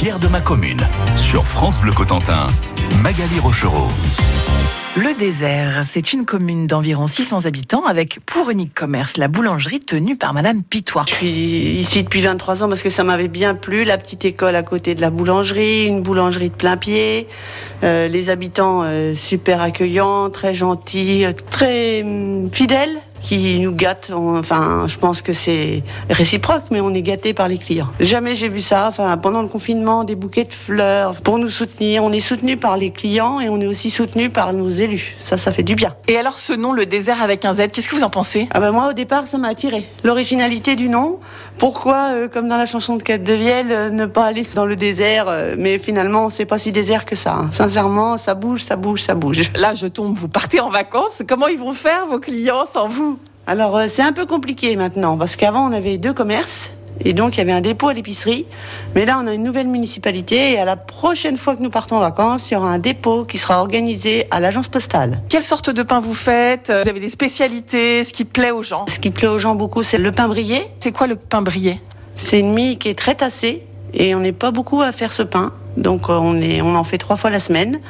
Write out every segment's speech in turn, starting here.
Fier de ma commune. Sur France Bleu Cotentin, Magali Rochereau. Le désert, c'est une commune d'environ 600 habitants avec pour unique commerce la boulangerie tenue par Madame Pitois. Je suis ici depuis 23 ans parce que ça m'avait bien plu, la petite école à côté de la boulangerie, une boulangerie de plein pied, euh, les habitants euh, super accueillants, très gentils, euh, très hum, fidèles qui nous gâtent. Enfin, je pense que c'est réciproque, mais on est gâté par les clients. Jamais j'ai vu ça. Enfin, pendant le confinement, des bouquets de fleurs pour nous soutenir. On est soutenu par les clients et on est aussi soutenu par nos élus. Ça, ça fait du bien. Et alors, ce nom, le désert avec un Z, qu'est-ce que vous en pensez? Ah ben moi, au départ, ça m'a attiré. L'originalité du nom. Pourquoi, comme dans la chanson de Kate de Viel, ne pas aller dans le désert Mais finalement, c'est pas si désert que ça. Hein. Sincèrement, ça bouge, ça bouge, ça bouge. Là, je tombe. Vous partez en vacances. Comment ils vont faire vos clients sans vous? Alors euh, c'est un peu compliqué maintenant parce qu'avant on avait deux commerces et donc il y avait un dépôt à l'épicerie. Mais là on a une nouvelle municipalité et à la prochaine fois que nous partons en vacances, il y aura un dépôt qui sera organisé à l'agence postale. Quelle sorte de pain vous faites? Vous avez des spécialités, ce qui plaît aux gens? Ce qui plaît aux gens beaucoup c'est le pain brillé. C'est quoi le pain brillé C'est une mie qui est très tassée et on n'est pas beaucoup à faire ce pain. Donc euh, on, est, on en fait trois fois la semaine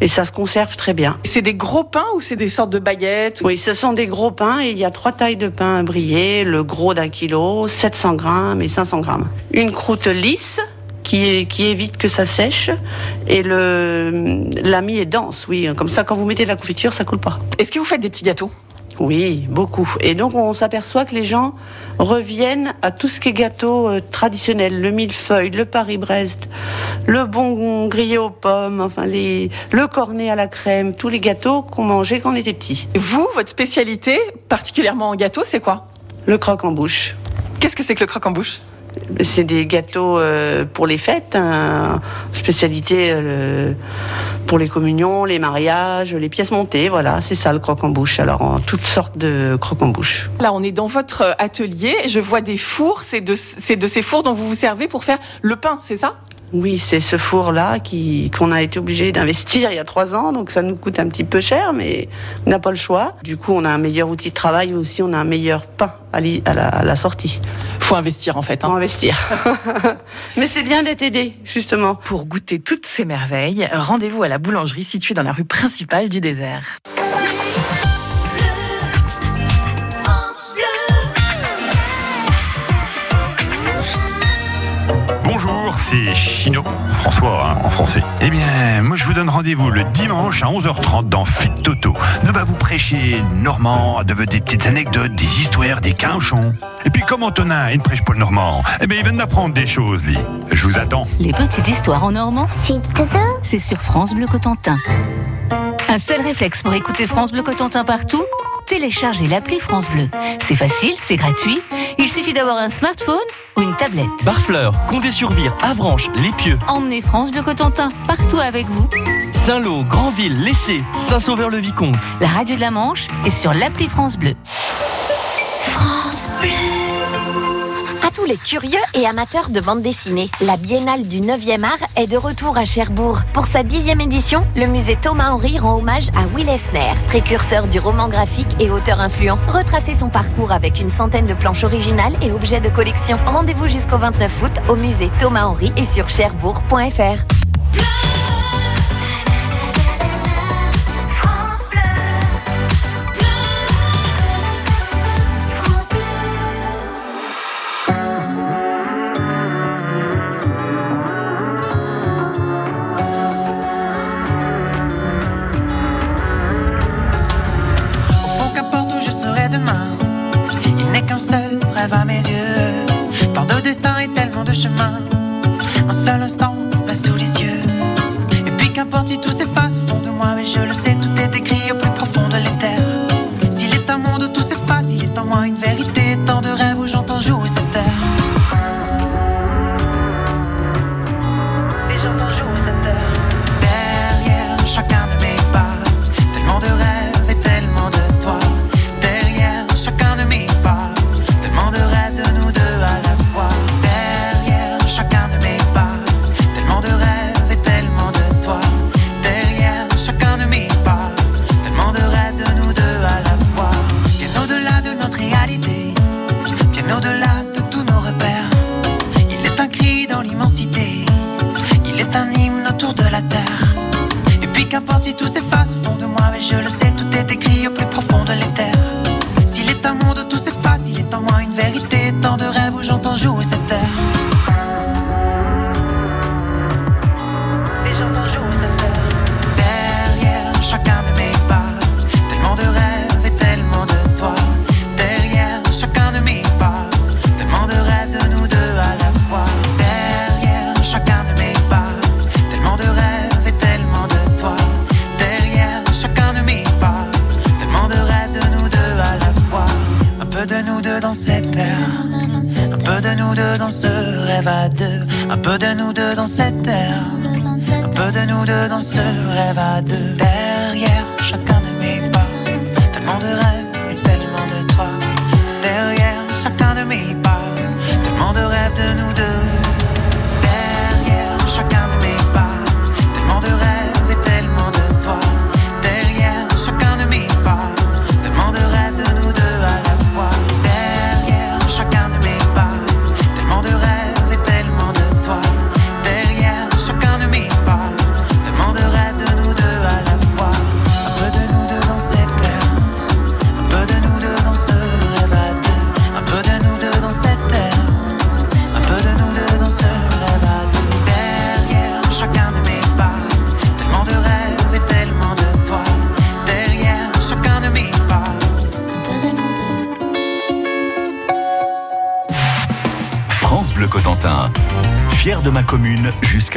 et ça se conserve très bien. C'est des gros pains ou c'est des sortes de baguettes? Oui, ce sont des gros pains et il y a trois tailles de pain à briller, le gros d'un kilo, 700 grammes et 500 grammes. Une croûte lisse qui, qui, évite que ça sèche et le, la mie est dense, oui. Comme ça, quand vous mettez de la confiture, ça coule pas. Est-ce que vous faites des petits gâteaux? Oui, beaucoup. Et donc on s'aperçoit que les gens reviennent à tout ce qui est gâteau euh, traditionnel, le millefeuille, le Paris-Brest, le bon grillé aux pommes, enfin les, le cornet à la crème, tous les gâteaux qu'on mangeait quand on était petit. Vous, votre spécialité, particulièrement en gâteau, c'est quoi? Le croque en bouche. Qu'est-ce que c'est que le croque en bouche? C'est des gâteaux euh, pour les fêtes, hein. spécialité euh, pour les communions, les mariages, les pièces montées. Voilà, c'est ça le croque-en-bouche. Alors, en toutes sortes de croque-en-bouche. Là, on est dans votre atelier. Je vois des fours. C'est de, de ces fours dont vous vous servez pour faire le pain, c'est ça? Oui, c'est ce four-là qu'on a été obligé d'investir il y a trois ans, donc ça nous coûte un petit peu cher, mais on n'a pas le choix. Du coup, on a un meilleur outil de travail, aussi on a un meilleur pain à, la, sortie. Faut investir en fait. Hein. Faut investir. mais c'est bien d'être aidé, justement. Pour goûter toutes ces merveilles, rendez-vous à la boulangerie située dans la rue principale du désert. C'est Chino, François hein, en français. Eh bien, moi je vous donne rendez-vous le dimanche à 11h30 dans Fit Toto. Ne va vous prêcher Normand, de des petites anecdotes, des histoires, des quinchons. Et puis comme Antonin, il ne prêche pas le Normand, eh bien il vient d'apprendre des choses, lui. Je vous attends. Les petites histoires en Normand, Fit Toto, c'est sur France Bleu Cotentin. Un seul réflexe pour écouter France Bleu Cotentin partout téléchargez l'appli France Bleu. C'est facile, c'est gratuit. Il suffit d'avoir un smartphone ou une tablette. Barfleur, Condé-sur-Vire, Avranches, Les Pieux. Emmenez France Bleu Cotentin partout avec vous. Saint-Lô, Grandville, Lessé, Saint-Sauveur-le-Vicomte. La radio de la Manche est sur l'appli France Bleu. France Bleu tous les curieux et amateurs de bande dessinée. La Biennale du 9e art est de retour à Cherbourg. Pour sa dixième édition, le musée Thomas Henry rend hommage à Will Esner, précurseur du roman graphique et auteur influent. Retracez son parcours avec une centaine de planches originales et objets de collection. Rendez-vous jusqu'au 29 août au musée Thomas Henry et sur cherbourg.fr.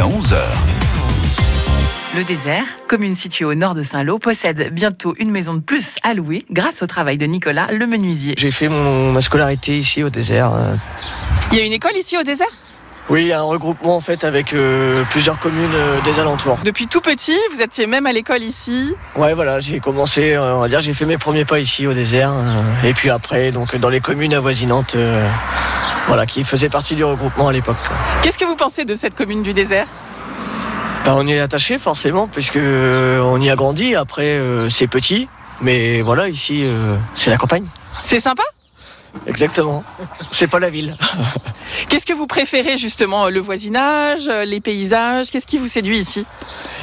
jusqu'à 11h. Le désert, commune située au nord de Saint-Lô, possède bientôt une maison de plus à louer grâce au travail de Nicolas, le menuisier. J'ai fait mon, ma scolarité ici au désert. euh. Il y a une école ici au désert? Oui, il y a un regroupement en fait avec euh, plusieurs communes euh, des alentours. Depuis tout petit, vous étiez même à l'école ici? Ouais, voilà, j'ai commencé, euh, on va dire, j'ai fait mes premiers pas ici au désert. euh, et puis après, donc dans les communes avoisinantes, euh, voilà, qui faisaient partie du regroupement à l'époque. Qu'est-ce que vous pensez de cette commune du désert? Bah, on y est attaché forcément, puisque euh, on y a grandi. Après, euh, c'est petit, mais voilà, ici, euh, c'est la campagne. C'est sympa? Exactement. C'est pas la ville. Qu'est-ce que vous préférez justement Le voisinage, les paysages? Qu'est-ce qui vous séduit ici?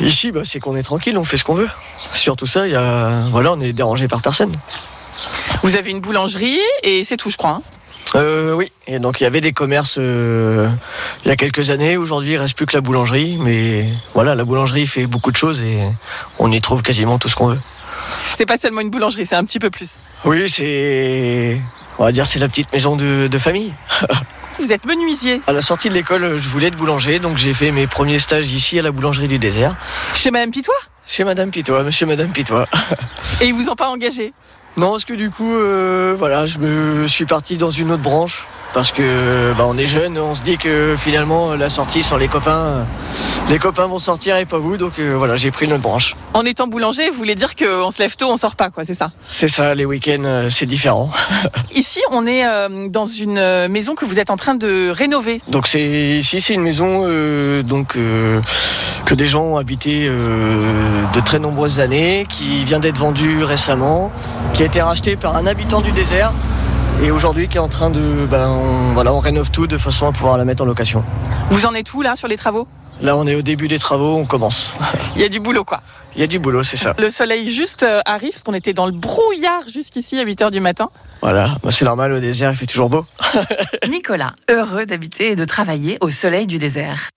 Ici, bah, c'est qu'on est tranquille, on fait ce qu'on veut. Surtout ça, il y a, voilà, on est dérangé par personne. Vous avez une boulangerie et c'est tout, je crois. hein? Euh, oui, et donc il y avait des commerces euh, il y a quelques années. Aujourd'hui, il reste plus que la boulangerie, mais voilà, la boulangerie fait beaucoup de choses et on y trouve quasiment tout ce qu'on veut. c'est pas seulement une boulangerie, c'est un petit peu plus. Oui, c'est, on va dire, c'est la petite maison de, de famille. Vous êtes menuisier À la sortie de l'école, je voulais être boulanger, donc j'ai fait mes premiers stages ici à la boulangerie du désert, chez Madame Pitois? Chez Madame Pitois, Monsieur Madame Pitois. et ils vous ont pas engagé? Non, parce que du coup, euh, voilà, je me suis parti dans une autre branche. Parce que bah, on est jeune, on se dit que finalement la sortie sans les copains, les copains vont sortir et pas vous, donc euh, voilà, j'ai pris une autre branche. En étant boulanger, vous voulez dire qu'on se lève tôt, on sort pas, quoi, c'est ça? C'est ça, les week-ends, euh, c'est différent. Ici, on est euh, dans une maison que vous êtes en train de rénover. Donc c'est ici, c'est une maison euh, donc que des gens ont habité de très nombreuses années, qui vient d'être vendue récemment, qui a été rachetée par un habitant du désert. Et aujourd'hui, qui est en train de, ben, on, voilà, on rénove tout de façon à pouvoir la mettre en location. Vous en êtes où là sur les travaux? Là, on est au début des travaux, on commence. Il y a du boulot, quoi. Il y a du boulot, c'est ça. Le soleil juste euh, arrive, parce qu'on était dans le brouillard jusqu'ici à 8h du matin. Voilà, Bah, c'est normal, au désert, il fait toujours beau. Nicolas, heureux d'habiter et de travailler au soleil du désert.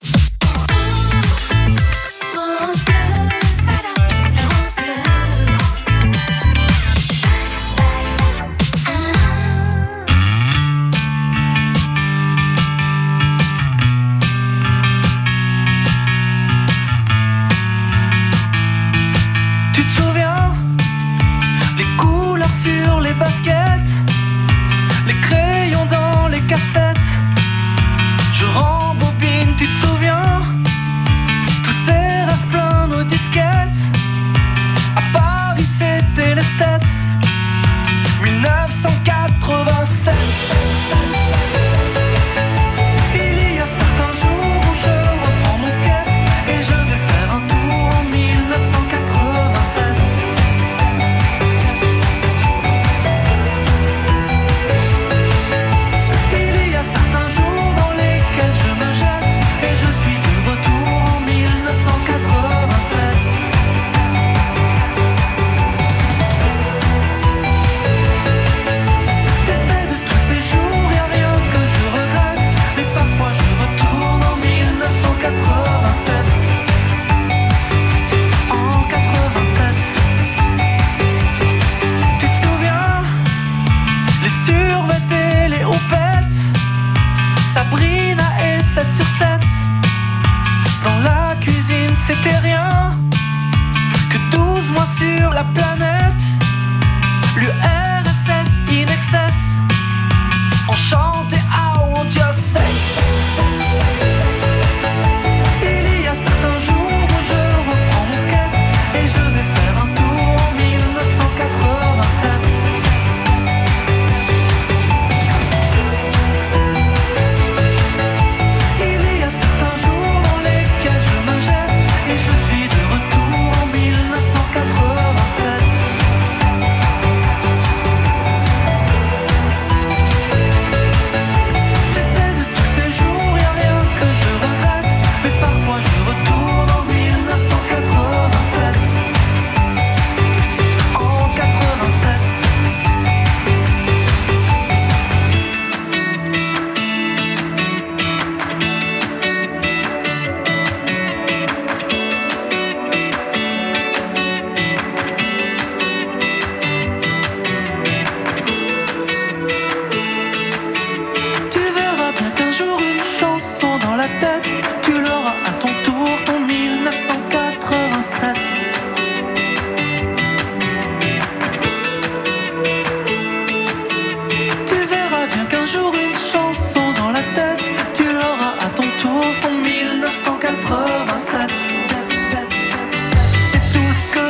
900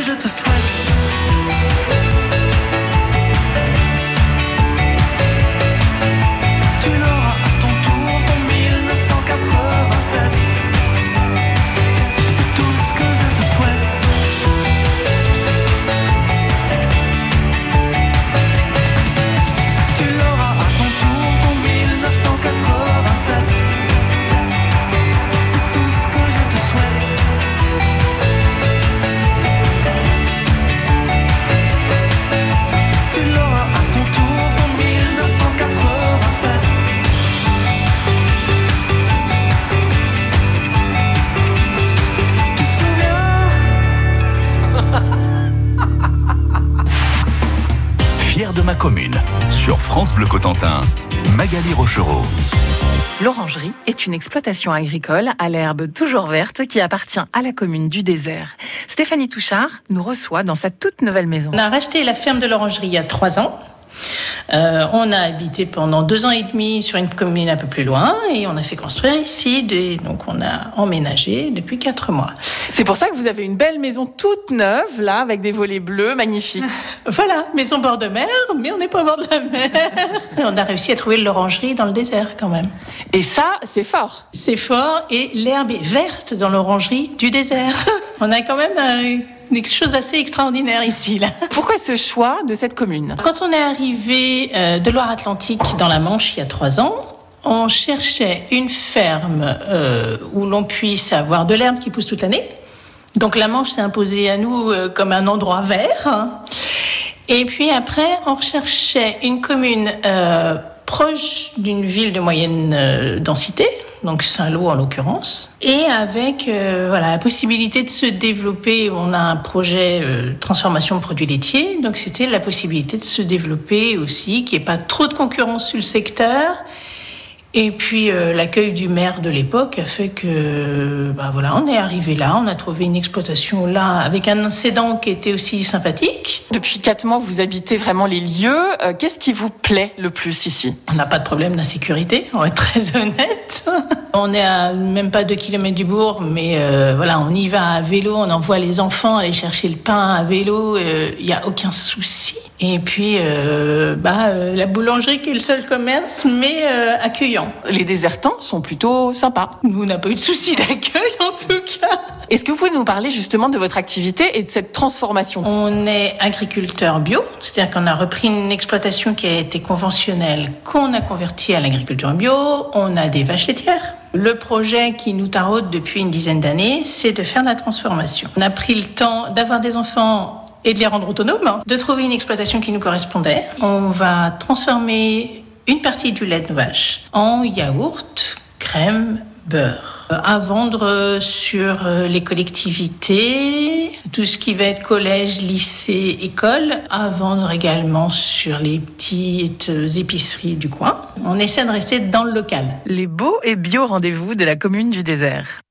je te souhaite. Cotentin, Magali Rochereau. L'orangerie est une exploitation agricole à l'herbe toujours verte qui appartient à la commune du désert. Stéphanie Touchard nous reçoit dans sa toute nouvelle maison. On a racheté la ferme de l'orangerie il y a trois ans. Euh, on a habité pendant deux ans et demi sur une commune un peu plus loin et on a fait construire ici. Des, donc on a emménagé depuis quatre mois. C'est pour ça que vous avez une belle maison toute neuve, là, avec des volets bleus magnifiques. Voilà, maison bord de mer, mais on n'est pas au bord de la mer. on a réussi à trouver l'orangerie dans le désert quand même. Et ça, c'est fort. C'est fort et l'herbe est verte dans l'orangerie du désert. On a quand même euh, quelque chose d'assez extraordinaire ici. Là. Pourquoi ce choix de cette commune? Quand on est arrivé euh, de Loire-Atlantique dans la Manche il y a trois ans, on cherchait une ferme euh, où l'on puisse avoir de l'herbe qui pousse toute l'année. Donc la Manche s'est imposée à nous euh, comme un endroit vert. hein. Et puis après, on recherchait une commune proche d'une ville de moyenne densité, donc Saint-Lô en l'occurrence, et avec euh, voilà, la possibilité de se développer. On a un projet euh, transformation de produits laitiers, donc c'était la possibilité de se développer aussi, qu'il n'y ait pas trop de concurrence sur le secteur. Et puis euh, l'accueil du maire de l'époque a fait que, bah voilà, on est arrivé là, on a trouvé une exploitation là avec un cédant qui était aussi sympathique. Depuis quatre mois, vous habitez vraiment les lieux. Euh, Qu'est-ce qui vous plaît le plus ici? On n'a pas de problème d'insécurité, on va être très honnête. On est à même pas 2 km du bourg, mais euh, voilà, on y va à vélo, on envoie les enfants aller chercher le pain à vélo, il n'y a aucun souci. Et puis, euh, bah, euh, la boulangerie qui est le seul commerce, mais euh, accueillant. Les désertants sont plutôt sympas. Nous, on n'a pas eu de souci d'accueil en tout cas. Est-ce que vous pouvez nous parler justement de votre activité et de cette transformation? On est agriculteur bio, c'est-à-dire qu'on a repris une exploitation qui a été conventionnelle, qu'on a convertie à l'agriculture bio. On a des vaches laitières. Le projet qui nous taraude depuis une dizaine d'années, c'est de faire la transformation. On a pris le temps d'avoir des enfants et de les rendre autonomes, de trouver une exploitation qui nous correspondait. On va transformer une partie du lait de vache en yaourt, crème, beurre. À vendre sur les collectivités, tout ce qui va être collège, lycée, école. À vendre également sur les petites épiceries du coin. On essaie de rester dans le local. Les beaux et bio rendez-vous de la commune du désert.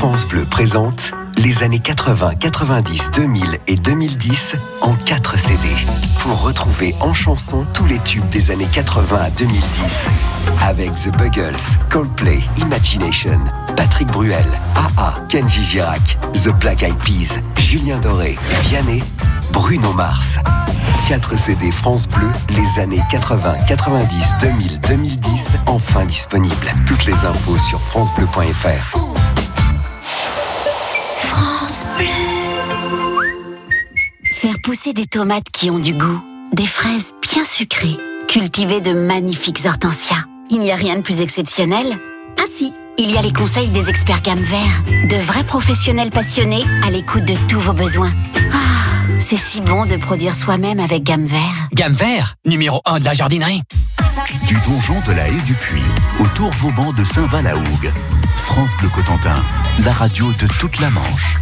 France Bleu présente les années 80, 90, 2000 et 2010 en 4 CD. Pour retrouver en chanson tous les tubes des années 80 à 2010. Avec The Buggles, Coldplay, Imagination, Patrick Bruel, AA, Kenji Girac, The Black Eyed Peas, Julien Doré, Vianney, Bruno Mars. 4 CD France Bleu, les années 80, 90, 2000, 2010, enfin disponibles. Toutes les infos sur francebleu.fr. Faire pousser des tomates qui ont du goût, des fraises bien sucrées, cultiver de magnifiques hortensias. Il n'y a rien de plus exceptionnel? Ah si, il y a les conseils des experts gamme vert, de vrais professionnels passionnés à l'écoute de tous vos besoins. Ah, c'est si bon de produire soi-même avec gamme vert. Gamme vert, numéro 1 de la jardinerie. Du donjon de la haie du Puy au tour Vauban de Saint-Val-à-Hougue. France Bleu Cotentin, la radio de toute la Manche.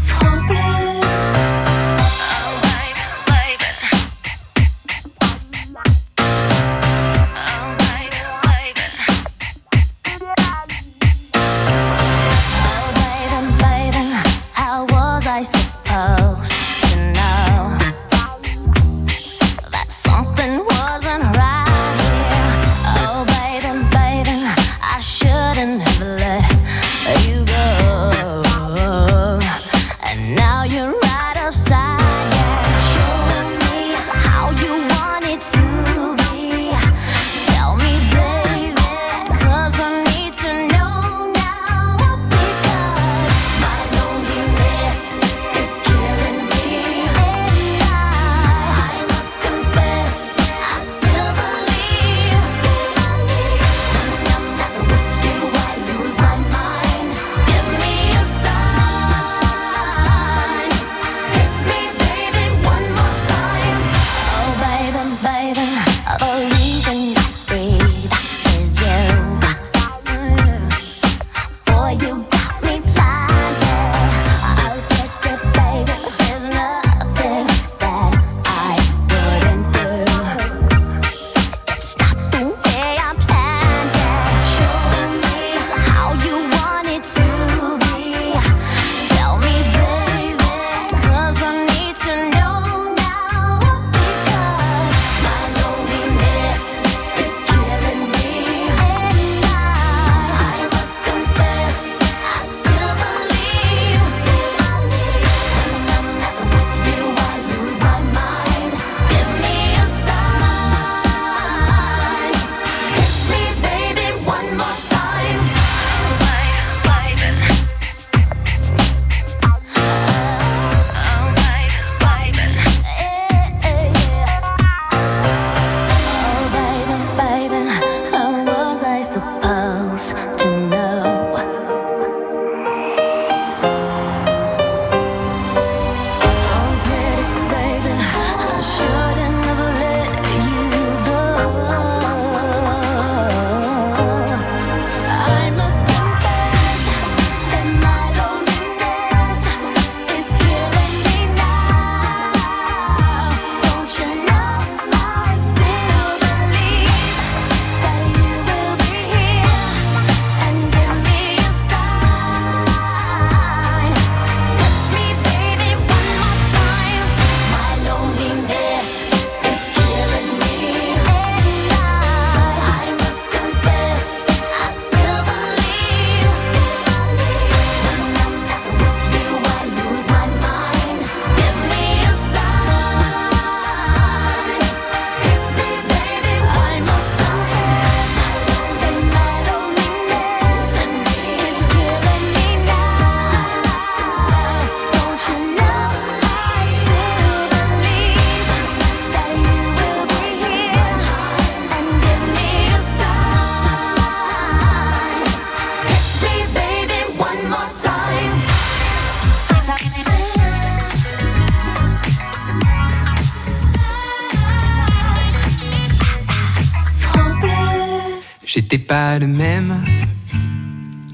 J'étais pas le même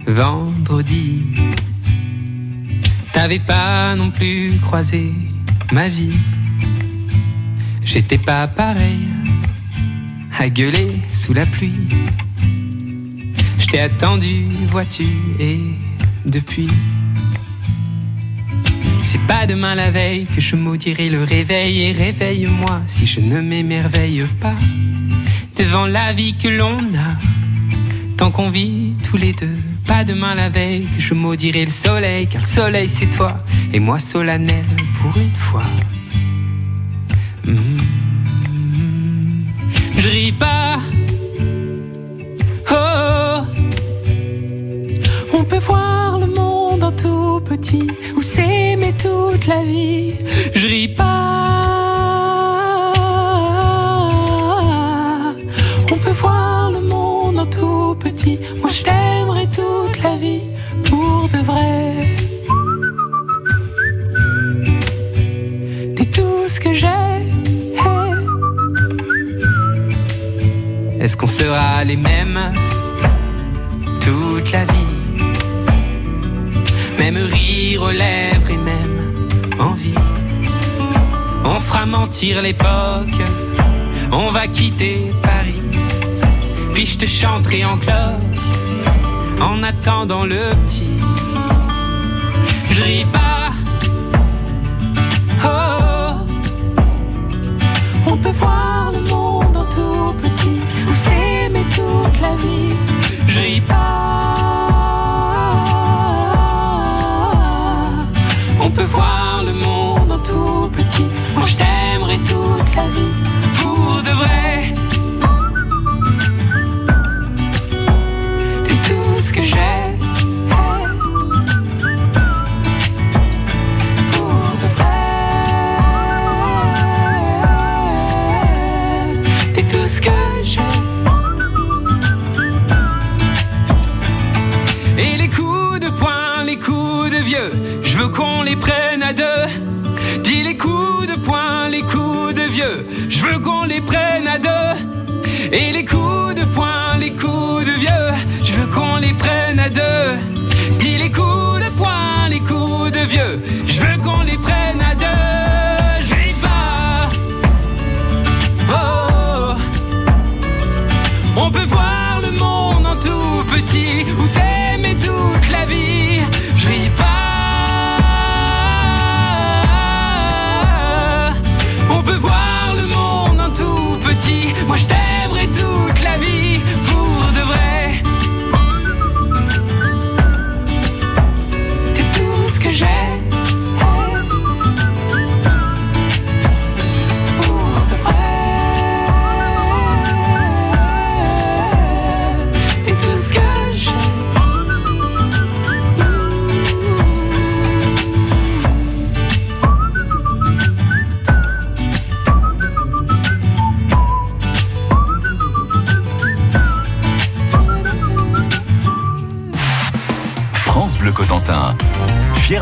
vendredi. T'avais pas non plus croisé ma vie. J'étais pas pareil à gueuler sous la pluie. Je t'ai attendu, vois-tu, et depuis. C'est pas demain la veille que je maudirai le réveil et réveille-moi si je ne m'émerveille pas devant la vie que l'on a tant qu'on vit tous les deux. Pas demain la veille que je maudirai le soleil car le soleil c'est toi et moi solennel pour une fois. Mm. Je ris pas. Oh, on peut voir le monde en tout petit ou s'aimer toute la vie. Je ris pas. On peut voir tout petit. Moi je t'aimerai toute la vie pour de vrai. T'es tout ce que j'ai. Est-ce qu'on sera les mêmes toute la vie? Même rire aux lèvres et même envie. On fera mentir l'époque, on va quitter Paris. Je te chanterai en cloque en attendant le petit. Je ris pas. Oh, on peut voir le monde en tout petit ou s'aimer toute la vie. Je ris pas. On peut voir qu'on les prenne à deux. Dis les coups de poing, les coups de vieux, je veux qu'on les prenne à deux. Et les coups de poing, les coups de vieux, je veux qu'on les prenne à deux. Dis les coups de poing, les coups de vieux, je veux qu'on les prenne à deux. Je pas. Oh. On peut voir le monde en tout petit ou s'aimer toute la vie.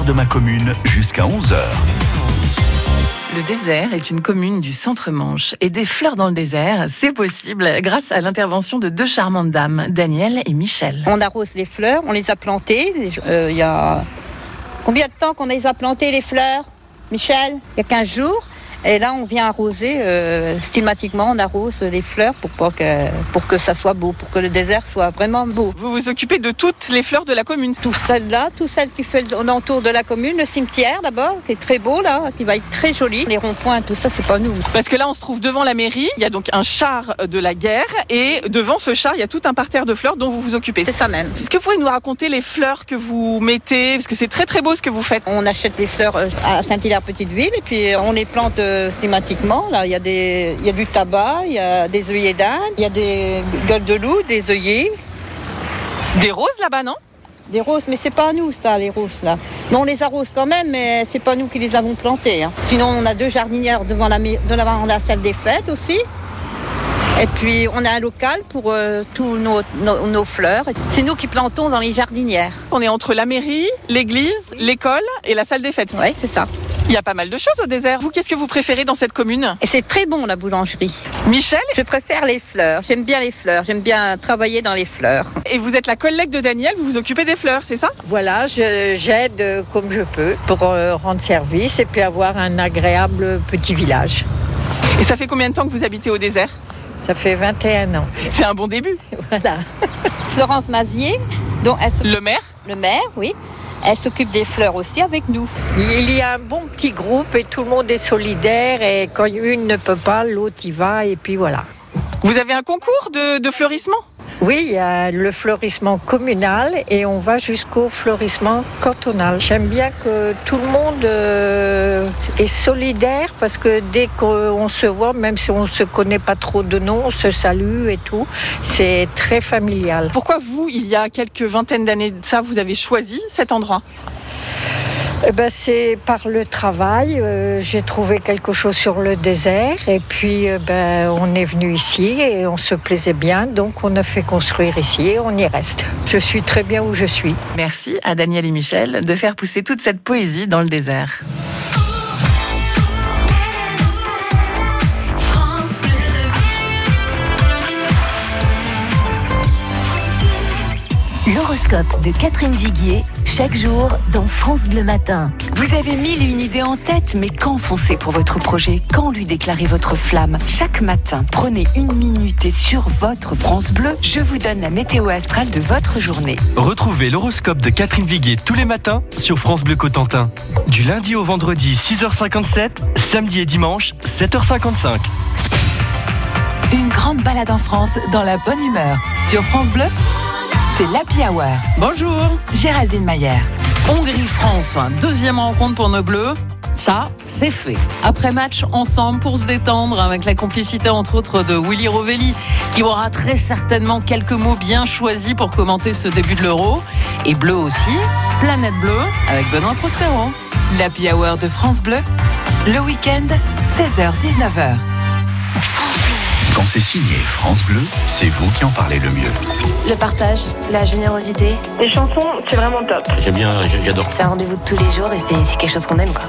De ma commune jusqu'à 11h. Le désert est une commune du centre-Manche et des fleurs dans le désert, c'est possible grâce à l'intervention de deux charmantes dames, Danielle et Michel. On arrose les fleurs, on les a plantées. euh, Il y a combien de temps qu'on les a plantées les fleurs, Michel? Il y a 15 jours. Et là, on vient arroser, euh, on arrose les fleurs pour, que, pour que ça soit beau, pour que le désert soit vraiment beau. Vous vous occupez de toutes les fleurs de la commune Tout celle-là, tout celle qui fait l'entour de la commune, le cimetière d'abord, qui est très beau là, qui va être très joli. Les ronds-points, tout ça, c'est pas nous. Parce que là, on se trouve devant la mairie. Il y a donc un char de la guerre. Et devant ce char, il y a tout un parterre de fleurs dont vous vous occupez. C'est ça même. Est-ce que vous pouvez nous raconter les fleurs que vous mettez? Parce que c'est très très beau ce que vous faites. On achète les fleurs euh, à Saint-Hilaire-Petite-Ville et puis on les plante euh. Là, il y, a des, il y a du tabac, il y a des œillets d'Inde, il y a des gueules de loup, des œillets. Des roses là-bas, non? Des roses, mais c'est pas à nous ça, les roses là. Mais on les arrose quand même, mais c'est pas nous qui les avons plantées. hein. Sinon, on a deux jardinières devant la, devant la salle des fêtes aussi. Et puis, on a un local pour euh, tous nos, nos- nos fleurs. C'est nous qui plantons dans les jardinières. On est entre la mairie, l'église, l'école et la salle des fêtes. Oui, c'est ça. Il y a pas mal de choses au désert. Vous, qu'est-ce que vous préférez dans cette commune? Et c'est très bon la boulangerie. Michel? Je préfère les fleurs. J'aime bien les fleurs. J'aime bien travailler dans les fleurs. Et vous êtes la collègue de Daniel, vous vous occupez des fleurs, c'est ça? Voilà, j'aide comme je peux pour euh, rendre service et puis avoir un agréable petit village. Et ça fait combien de temps que vous habitez au désert? Ça fait 21 ans. C'est un bon début. Voilà. Florence Mazier, dont elle s'occupe- Le maire le maire, oui. Elle s'occupe des fleurs aussi avec nous. Il y a un bon petit groupe et tout le monde est solidaire et quand une ne peut pas, l'autre y va et puis voilà. Vous avez un concours de, de fleurissement? Oui, il y a le fleurissement communal et on va jusqu'au fleurissement cantonal. J'aime bien que tout le monde euh, est solidaire parce que dès qu'on se voit, même si on ne se connaît pas trop de nom, on se salue et tout. C'est très familial. Pourquoi vous, il y a quelques vingtaines d'années de ça, vous avez choisi cet endroit? Eh ben, c'est par le travail. euh, J'ai trouvé quelque chose sur le désert et puis euh, ben, on est venu ici et on se plaisait bien. Donc on a fait construire ici et on y reste. Je suis très bien où je suis. Merci à Daniel et Michel de faire pousser toute cette poésie dans le désert. L'horoscope de Catherine Viguier, chaque jour dans France Bleu Matin. Vous avez mille et une idées en tête, mais quand foncer pour votre projet? Quand lui déclarer votre flamme? Chaque matin, prenez une minute et sur votre France Bleu, je vous donne la météo astrale de votre journée. Retrouvez l'horoscope de Catherine Viguier tous les matins sur France Bleu Cotentin. Du lundi au vendredi 6h57, samedi et dimanche 7h55. Une grande balade en France dans la bonne humeur. Sur France Bleu, c'est l'Happy Hour. Bonjour. Géraldine Mayer. Hongrie-France, deuxième rencontre pour nos Bleus. Ça, c'est fait. Après match ensemble pour se détendre avec la complicité entre autres de Willy Rovelli qui aura très certainement quelques mots bien choisis pour commenter ce début de l'Euro. Et Bleu aussi, Planète Bleu avec Benoît Prospero. L'Happy Hour de France Bleu, le week-end, 16h-19h. Quand c'est signé France Bleu, c'est vous qui en parlez le mieux. Le partage, la générosité. Les chansons, c'est vraiment top. J'aime bien, j'adore. C'est un rendez-vous de tous les jours et c'est c'est quelque chose qu'on aime. Quoi.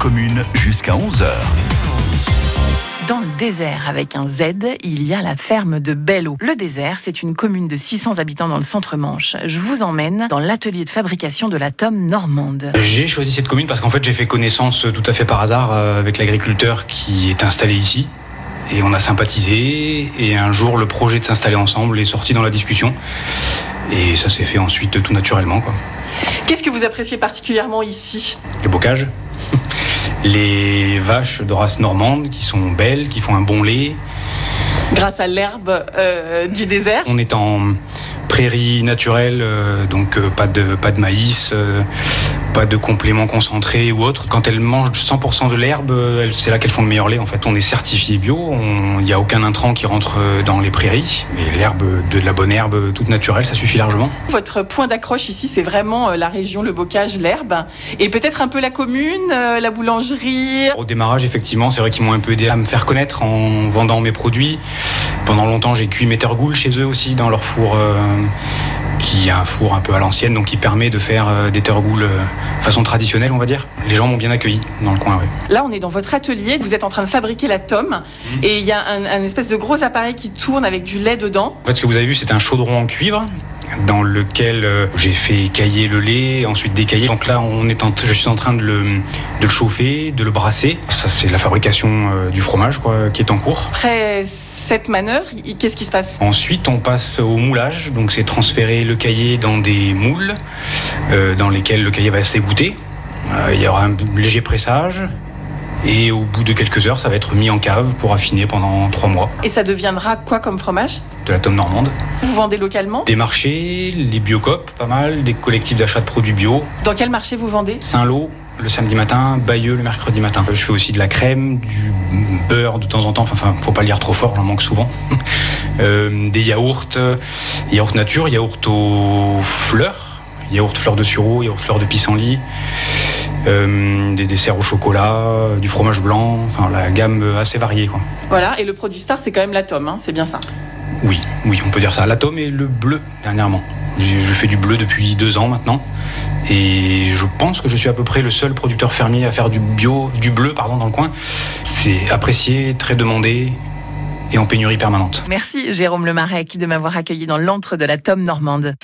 Commune jusqu'à 11h. Dans le désert, avec un Z, il y a la ferme de Bello. Le désert, c'est une commune de 600 habitants dans le centre-Manche. Je vous emmène dans l'atelier de fabrication de la tome normande. J'ai choisi cette commune parce qu'en fait, j'ai fait connaissance tout à fait par hasard euh, avec l'agriculteur qui est installé ici. Et on a sympathisé. Et un jour, le projet de s'installer ensemble est sorti dans la discussion. Et ça s'est fait ensuite tout naturellement. Quoi. Qu'est-ce que vous appréciez particulièrement ici? Le bocage. Les vaches de race normande qui sont belles, qui font un bon lait. Grâce à l'herbe euh, du désert On est en prairie naturelle, euh, donc euh, pas, de, pas de maïs, pas de compléments concentrés ou autre. Quand elles mangent 100% de l'herbe, elles- c'est là qu'elles font le meilleur lait. En fait, on est certifié bio, il n'y a aucun intrant qui rentre euh, dans les prairies. Et l'herbe, de la bonne herbe toute naturelle, ça suffit largement. Votre point d'accroche ici, c'est vraiment euh, la région, le bocage, l'herbe, et peut-être un peu la commune, euh, la boulangerie. Au démarrage, effectivement, c'est vrai qu'ils m'ont un peu aidé à me faire connaître en vendant mes produits. Pendant longtemps, j'ai cuit mes tergoules chez eux aussi, dans leur four, euh, qui est un four un peu à l'ancienne, donc qui permet de faire euh, des tergoules euh, façon traditionnelle, on va dire. Les gens m'ont bien accueilli dans le coin, oui. Là, on est dans votre atelier, vous êtes en train de fabriquer la tome, et il y a un, un espèce de gros appareil qui tourne avec du lait dedans. En fait, ce que vous avez vu, c'est un chaudron en cuivre dans lequel euh, j'ai fait cailler le lait, ensuite décailler. Donc là, on est en- je suis en train de le, de le chauffer, de le brasser. Ça, c'est la fabrication du fromage quoi, qui est en cours. Cette manœuvre, qu'est-ce qui se passe Ensuite, on passe au moulage. Donc, c'est transférer le cahier dans des moules euh, dans lesquels le cahier va s'égoutter. Euh, il y aura un léger pressage. Et au bout de quelques heures, ça va être mis en cave pour affiner pendant trois mois. Et ça deviendra quoi comme fromage De la tome normande. Vous vendez localement Des marchés, les biocopes, pas mal, des collectifs d'achat de produits bio. Dans quel marché vous vendez Saint-Lô le samedi matin, Bayeux le mercredi matin. Je fais aussi de la crème, du beurre de temps en temps. Enfin, faut pas le dire trop fort, j'en manque souvent. Euh, des yaourts, euh, yaourt nature, yaourt aux fleurs, yaourt fleurs de sureau, yaourt fleurs de pissenlit, euh, des desserts au chocolat, du fromage blanc. Enfin, la gamme assez variée, quoi. Voilà, et le produit star, c'est quand même la tome, hein, c'est bien ça? Oui, oui, on peut dire ça. L'atome et le bleu dernièrement. Je fais du bleu depuis deux ans maintenant, et je pense que je suis à peu près le seul producteur fermier à faire du bio, du bleu, pardon, dans le coin. C'est apprécié, très demandé et en pénurie permanente. Merci Jérôme Lemarec de m'avoir accueilli dans l'antre de la tome normande.